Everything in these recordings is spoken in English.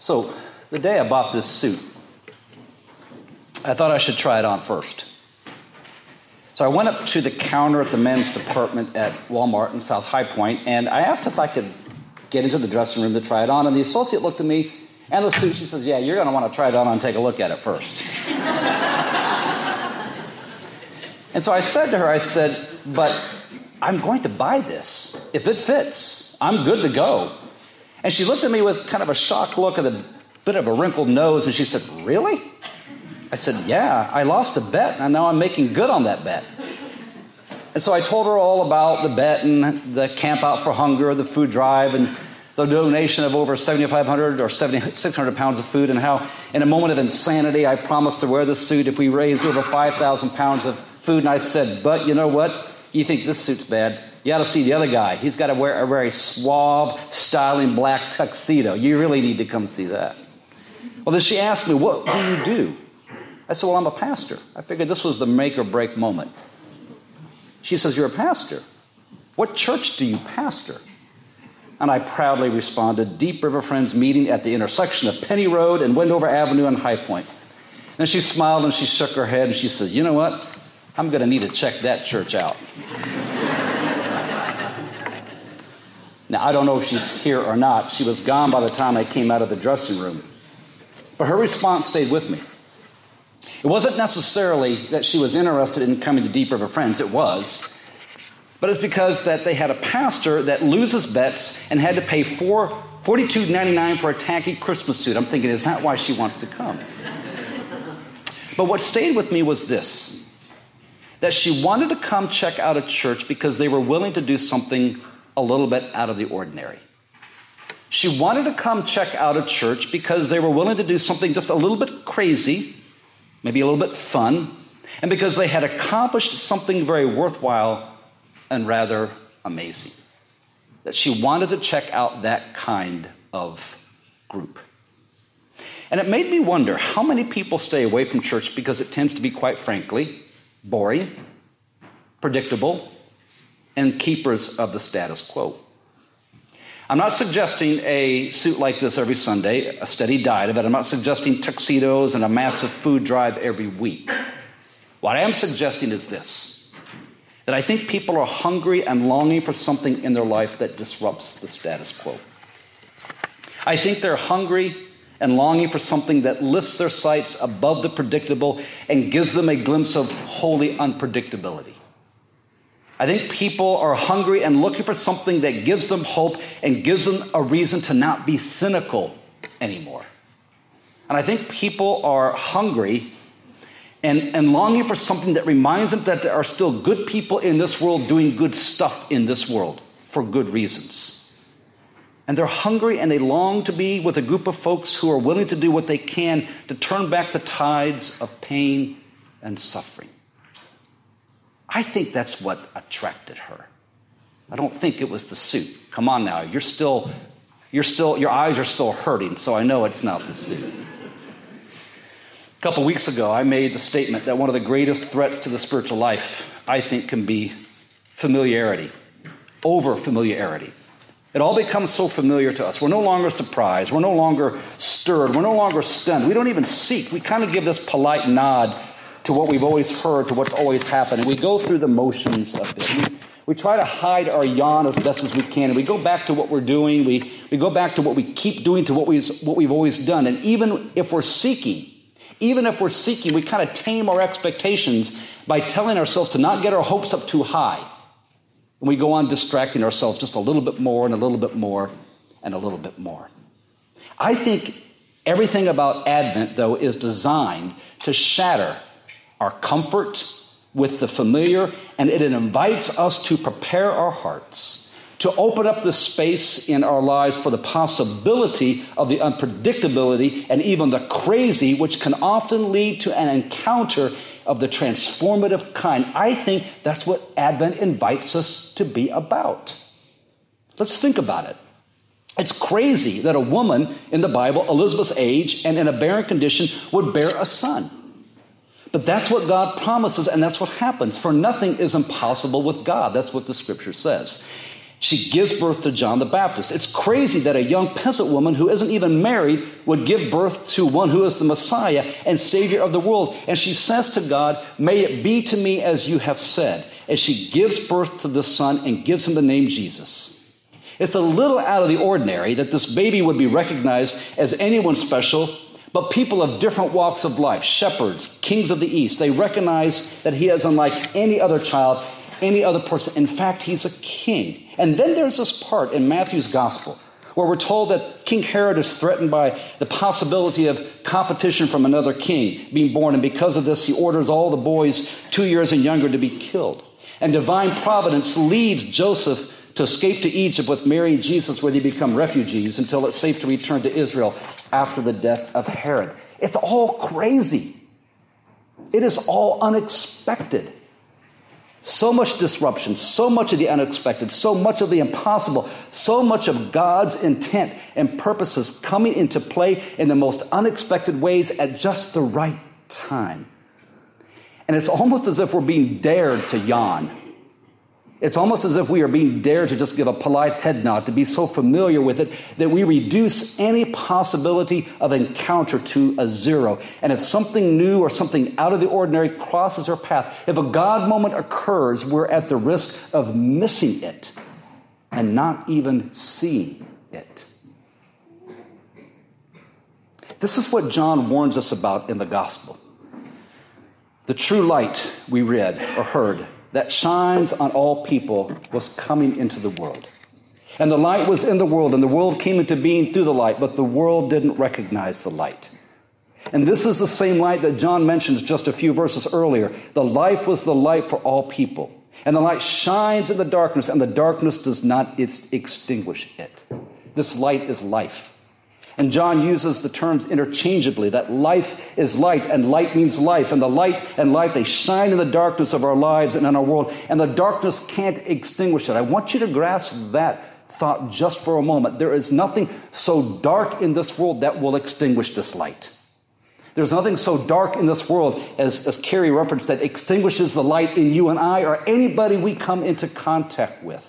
So, the day I bought this suit, I thought I should try it on first. So I went up to the counter at the men's department at Walmart in South High Point, and I asked if I could get into the dressing room to try it on. And the associate looked at me and the suit. She says, "Yeah, you're going to want to try it on and take a look at it first. and so I said to her, I said, "But I'm going to buy this. If it fits, I'm good to go." And she looked at me with kind of a shocked look and a bit of a wrinkled nose, and she said, Really? I said, Yeah, I lost a bet, and now I'm making good on that bet. And so I told her all about the bet and the Camp Out for Hunger, the food drive, and the donation of over 7,500 or 7,600 pounds of food, and how in a moment of insanity I promised to wear this suit if we raised over 5,000 pounds of food. And I said, But you know what? You think this suit's bad. You ought to see the other guy. He's got to wear a very suave, styling black tuxedo. You really need to come see that. Well, then she asked me, What do you do? I said, Well, I'm a pastor. I figured this was the make or break moment. She says, You're a pastor. What church do you pastor? And I proudly responded, Deep River Friends meeting at the intersection of Penny Road and Wendover Avenue and High Point. And she smiled and she shook her head and she said, You know what? I'm going to need to check that church out. Now, I don't know if she's here or not. She was gone by the time I came out of the dressing room. But her response stayed with me. It wasn't necessarily that she was interested in coming to Deep River Friends, it was. But it's because that they had a pastor that loses bets and had to pay four, $42.99 for a tacky Christmas suit. I'm thinking, is that why she wants to come? but what stayed with me was this that she wanted to come check out a church because they were willing to do something a little bit out of the ordinary. She wanted to come check out a church because they were willing to do something just a little bit crazy, maybe a little bit fun, and because they had accomplished something very worthwhile and rather amazing. That she wanted to check out that kind of group. And it made me wonder how many people stay away from church because it tends to be, quite frankly, boring, predictable, and keepers of the status quo. I'm not suggesting a suit like this every Sunday, a steady diet of it. I'm not suggesting tuxedos and a massive food drive every week. What I am suggesting is this that I think people are hungry and longing for something in their life that disrupts the status quo. I think they're hungry and longing for something that lifts their sights above the predictable and gives them a glimpse of holy unpredictability. I think people are hungry and looking for something that gives them hope and gives them a reason to not be cynical anymore. And I think people are hungry and, and longing for something that reminds them that there are still good people in this world doing good stuff in this world for good reasons. And they're hungry and they long to be with a group of folks who are willing to do what they can to turn back the tides of pain and suffering. I think that's what attracted her. I don't think it was the suit. Come on now, you're still, you're still, your eyes are still hurting, so I know it's not the suit. A couple weeks ago, I made the statement that one of the greatest threats to the spiritual life, I think, can be familiarity, over familiarity. It all becomes so familiar to us. We're no longer surprised. We're no longer stirred. We're no longer stunned. We don't even seek. We kind of give this polite nod to what we've always heard, to what's always happened. And we go through the motions of it. We, we try to hide our yawn as best as we can. And we go back to what we're doing. We, we go back to what we keep doing, to what, we, what we've always done. And even if we're seeking, even if we're seeking, we kind of tame our expectations by telling ourselves to not get our hopes up too high. And we go on distracting ourselves just a little bit more and a little bit more and a little bit more. I think everything about Advent, though, is designed to shatter our comfort with the familiar, and it invites us to prepare our hearts, to open up the space in our lives for the possibility of the unpredictability and even the crazy, which can often lead to an encounter of the transformative kind. I think that's what Advent invites us to be about. Let's think about it. It's crazy that a woman in the Bible, Elizabeth's age, and in a barren condition, would bear a son. But that's what God promises, and that's what happens. For nothing is impossible with God. That's what the scripture says. She gives birth to John the Baptist. It's crazy that a young peasant woman who isn't even married would give birth to one who is the Messiah and Savior of the world. And she says to God, May it be to me as you have said. And she gives birth to the Son and gives him the name Jesus. It's a little out of the ordinary that this baby would be recognized as anyone special, but people of different walks of life, shepherds, kings of the East, they recognize that he is unlike any other child, any other person. In fact, he's a king. And then there's this part in Matthew's gospel where we're told that King Herod is threatened by the possibility of competition from another king being born. And because of this, he orders all the boys two years and younger to be killed. And divine providence leads Joseph to escape to Egypt with Mary and Jesus, where they become refugees until it's safe to return to Israel after the death of Herod. It's all crazy. It is all unexpected. So much disruption, so much of the unexpected, so much of the impossible, so much of God's intent and purposes coming into play in the most unexpected ways at just the right time. And it's almost as if we're being dared to yawn. It's almost as if we are being dared to just give a polite head nod, to be so familiar with it that we reduce any possibility of encounter to a zero. And if something new or something out of the ordinary crosses our path, if a God moment occurs, we're at the risk of missing it and not even seeing it. This is what John warns us about in the gospel. The true light we read or heard that shines on all people was coming into the world. And the light was in the world, and the world came into being through the light, but the world didn't recognize the light. And this is the same light that John mentions just a few verses earlier. The life was the light for all people. And the light shines in the darkness, and the darkness does not extinguish it. This light is life. And John uses the terms interchangeably that life is light and light means life. And the light and light, they shine in the darkness of our lives and in our world. And the darkness can't extinguish it. I want you to grasp that thought just for a moment. There is nothing so dark in this world that will extinguish this light. There's nothing so dark in this world, as, as Carrie referenced, that extinguishes the light in you and I or anybody we come into contact with.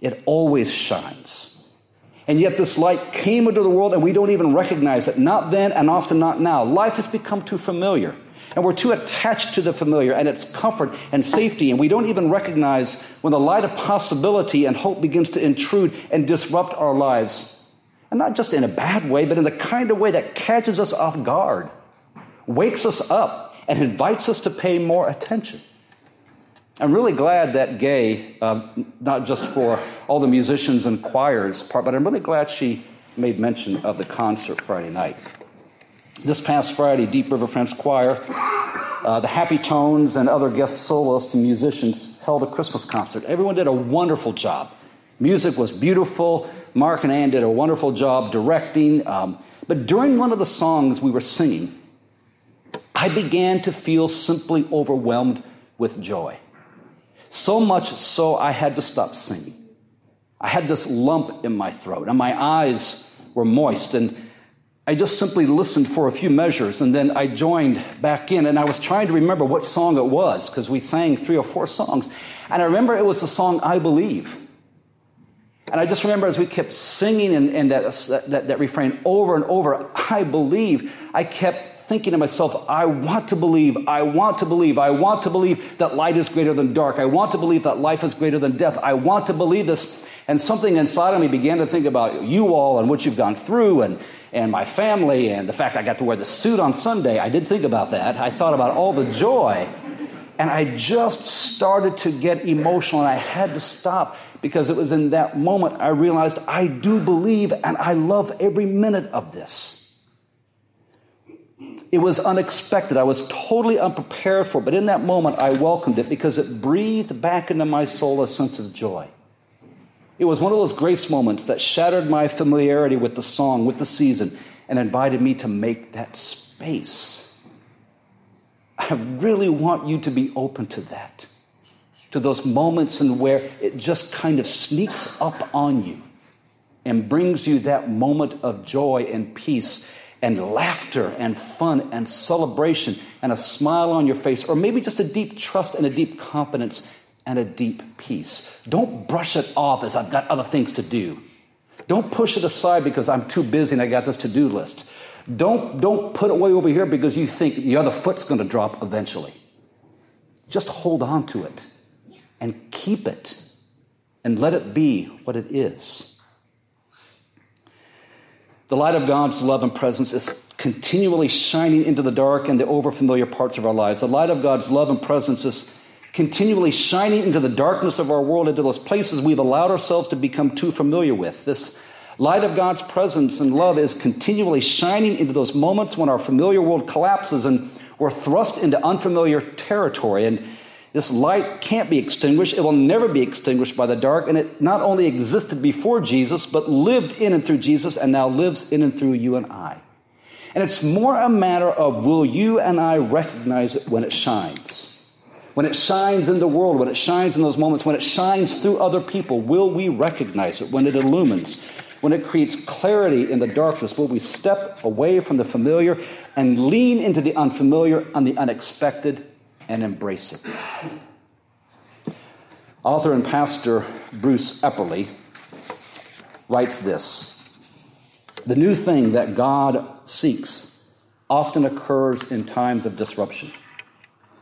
It always shines. And yet this light came into the world and we don't even recognize it. Not then and often not now. Life has become too familiar. And we're too attached to the familiar and its comfort and safety. And we don't even recognize when the light of possibility and hope begins to intrude and disrupt our lives. And not just in a bad way, but in the kind of way that catches us off guard, wakes us up, and invites us to pay more attention. I'm really glad that Gay, uh, not just for all the musicians and choirs part, but I'm really glad she made mention of the concert Friday night. This past Friday, Deep River Friends Choir, uh, the Happy Tones, and other guest soloists and musicians held a Christmas concert. Everyone did a wonderful job. Music was beautiful. Mark and Ann did a wonderful job directing. Um, but during one of the songs we were singing, I began to feel simply overwhelmed with joy. So much so I had to stop singing. I had this lump in my throat, and my eyes were moist, and I just simply listened for a few measures, and then I joined back in, and I was trying to remember what song it was, because we sang three or four songs. And I remember it was the song I Believe. And I just remember as we kept singing and, that, that, that refrain over and over, I believe, I kept thinking to myself, I want to believe, I want to believe, I want to believe that light is greater than dark. I want to believe that life is greater than death. I want to believe this. And something inside of me began to think about you all and what you've gone through and, and my family and the fact I got to wear the suit on Sunday. I did think about that. I thought about all the joy. And I just started to get emotional and I had to stop because it was in that moment I realized I do believe and I love every minute of this. It was unexpected. I was totally unprepared for it. But in that moment, I welcomed it because it breathed back into my soul a sense of joy. It was one of those grace moments that shattered my familiarity with the song, with the season, and invited me to make that space. I really want you to be open to that, to those moments and where it just kind of sneaks up on you and brings you that moment of joy and peace and laughter and fun and celebration and a smile on your face, or maybe just a deep trust and a deep confidence and a deep peace. Don't brush it off as I've got other things to do. Don't push it aside because I'm too busy and I got this to do list. Don't, don't put it way over here because you think the other foot's going to drop eventually. Just hold on to it and keep it and let it be what it is. The light of God's love and presence is continually shining into the dark and the overfamiliar parts of our lives. The light of God's love and presence is continually shining into the darkness of our world, into those places we've allowed ourselves to become too familiar with. This light of God's presence and love is continually shining into those moments when our familiar world collapses and we're thrust into unfamiliar territory. And this light can't be extinguished. It will never be extinguished by the dark. And it not only existed before Jesus, but lived in and through Jesus and now lives in and through you and I. And it's more a matter of will you and I recognize it when it shines? When it shines in the world, when it shines in those moments, when it shines through other people, will we recognize it? When it illumines, when it creates clarity in the darkness, will we step away from the familiar and lean into the unfamiliar and the unexpected and embrace it. Author and pastor Bruce Epperly writes this The new thing that God seeks often occurs in times of disruption.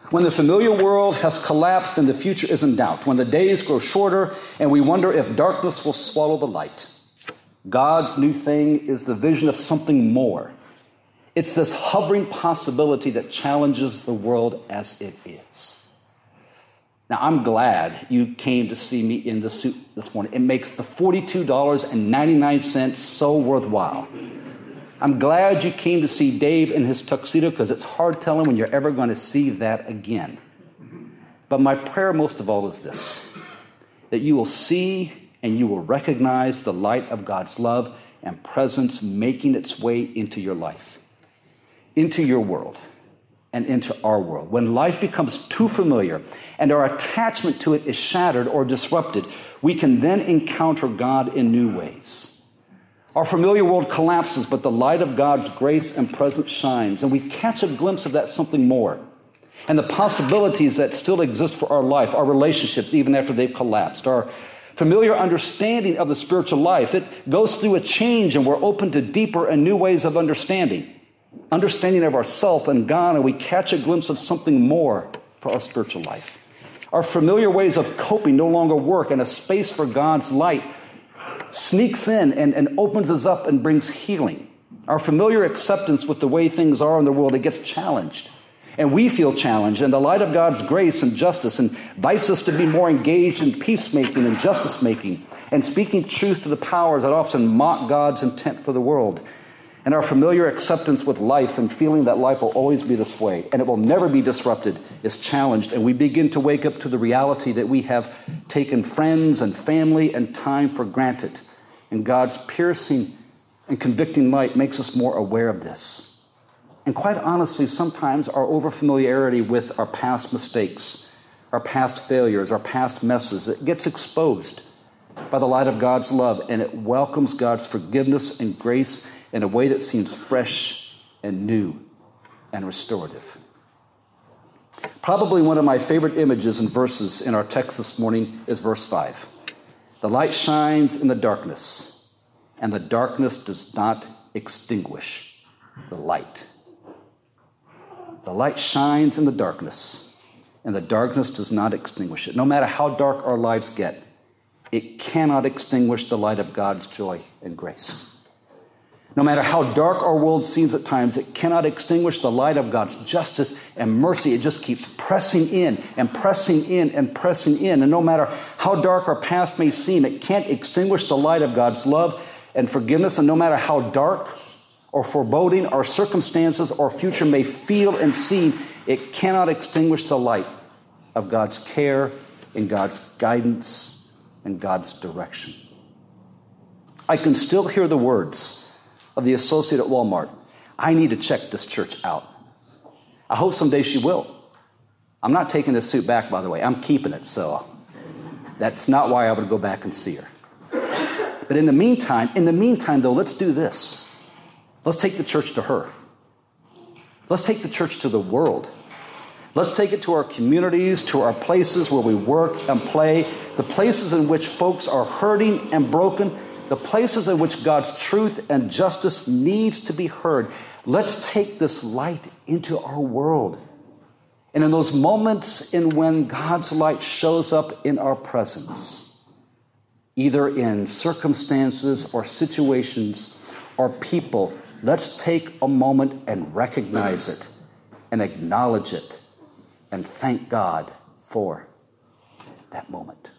When the familiar world has collapsed and the future is in doubt, when the days grow shorter and we wonder if darkness will swallow the light, God's new thing is the vision of something more it's this hovering possibility that challenges the world as it is. Now, I'm glad you came to see me in the suit this morning. It makes the $42.99 so worthwhile. I'm glad you came to see Dave in his tuxedo because it's hard telling when you're ever going to see that again. But my prayer, most of all, is this that you will see and you will recognize the light of God's love and presence making its way into your life into your world and into our world. When life becomes too familiar and our attachment to it is shattered or disrupted, we can then encounter God in new ways. Our familiar world collapses, but the light of God's grace and presence shines, and we catch a glimpse of that something more. And the possibilities that still exist for our life, our relationships, even after they've collapsed, our familiar understanding of the spiritual life, it goes through a change, and we're open to deeper and new ways of understanding understanding of ourself and God, and we catch a glimpse of something more for our spiritual life. Our familiar ways of coping no longer work, and a space for God's light sneaks in and, and opens us up and brings healing. Our familiar acceptance with the way things are in the world, it gets challenged. And we feel challenged, and the light of God's grace and justice invites us to be more engaged in peacemaking and justice making and speaking truth to the powers that often mock God's intent for the world. And our familiar acceptance with life and feeling that life will always be this way and it will never be disrupted is challenged. And we begin to wake up to the reality that we have taken friends and family and time for granted. And God's piercing and convicting light makes us more aware of this. And quite honestly, sometimes our overfamiliarity with our past mistakes, our past failures, our past messes, it gets exposed by the light of God's love and it welcomes God's forgiveness and grace in a way that seems fresh and new and restorative. Probably one of my favorite images and verses in our text this morning is verse 5. The light shines in the darkness, and the darkness does not extinguish the light. The light shines in the darkness, and the darkness does not extinguish it. No matter how dark our lives get, it cannot extinguish the light of God's joy and grace. No matter how dark our world seems at times, it cannot extinguish the light of God's justice and mercy. It just keeps pressing in and pressing in and pressing in. And no matter how dark our past may seem, it can't extinguish the light of God's love and forgiveness. And no matter how dark or foreboding our circumstances or future may feel and seem, it cannot extinguish the light of God's care and God's guidance and God's direction. I can still hear the words of the associate at Walmart, I need to check this church out. I hope someday she will. I'm not taking this suit back, by the way. I'm keeping it, so that's not why I would go back and see her. But in the meantime, in the meantime, though, let's do this. Let's take the church to her. Let's take the church to the world. Let's take it to our communities, to our places where we work and play, the places in which folks are hurting and broken, the places in which God's truth and justice needs to be heard. Let's take this light into our world. And in those moments in when God's light shows up in our presence, either in circumstances or situations or people, let's take a moment and recognize it and acknowledge it and thank God for that moment.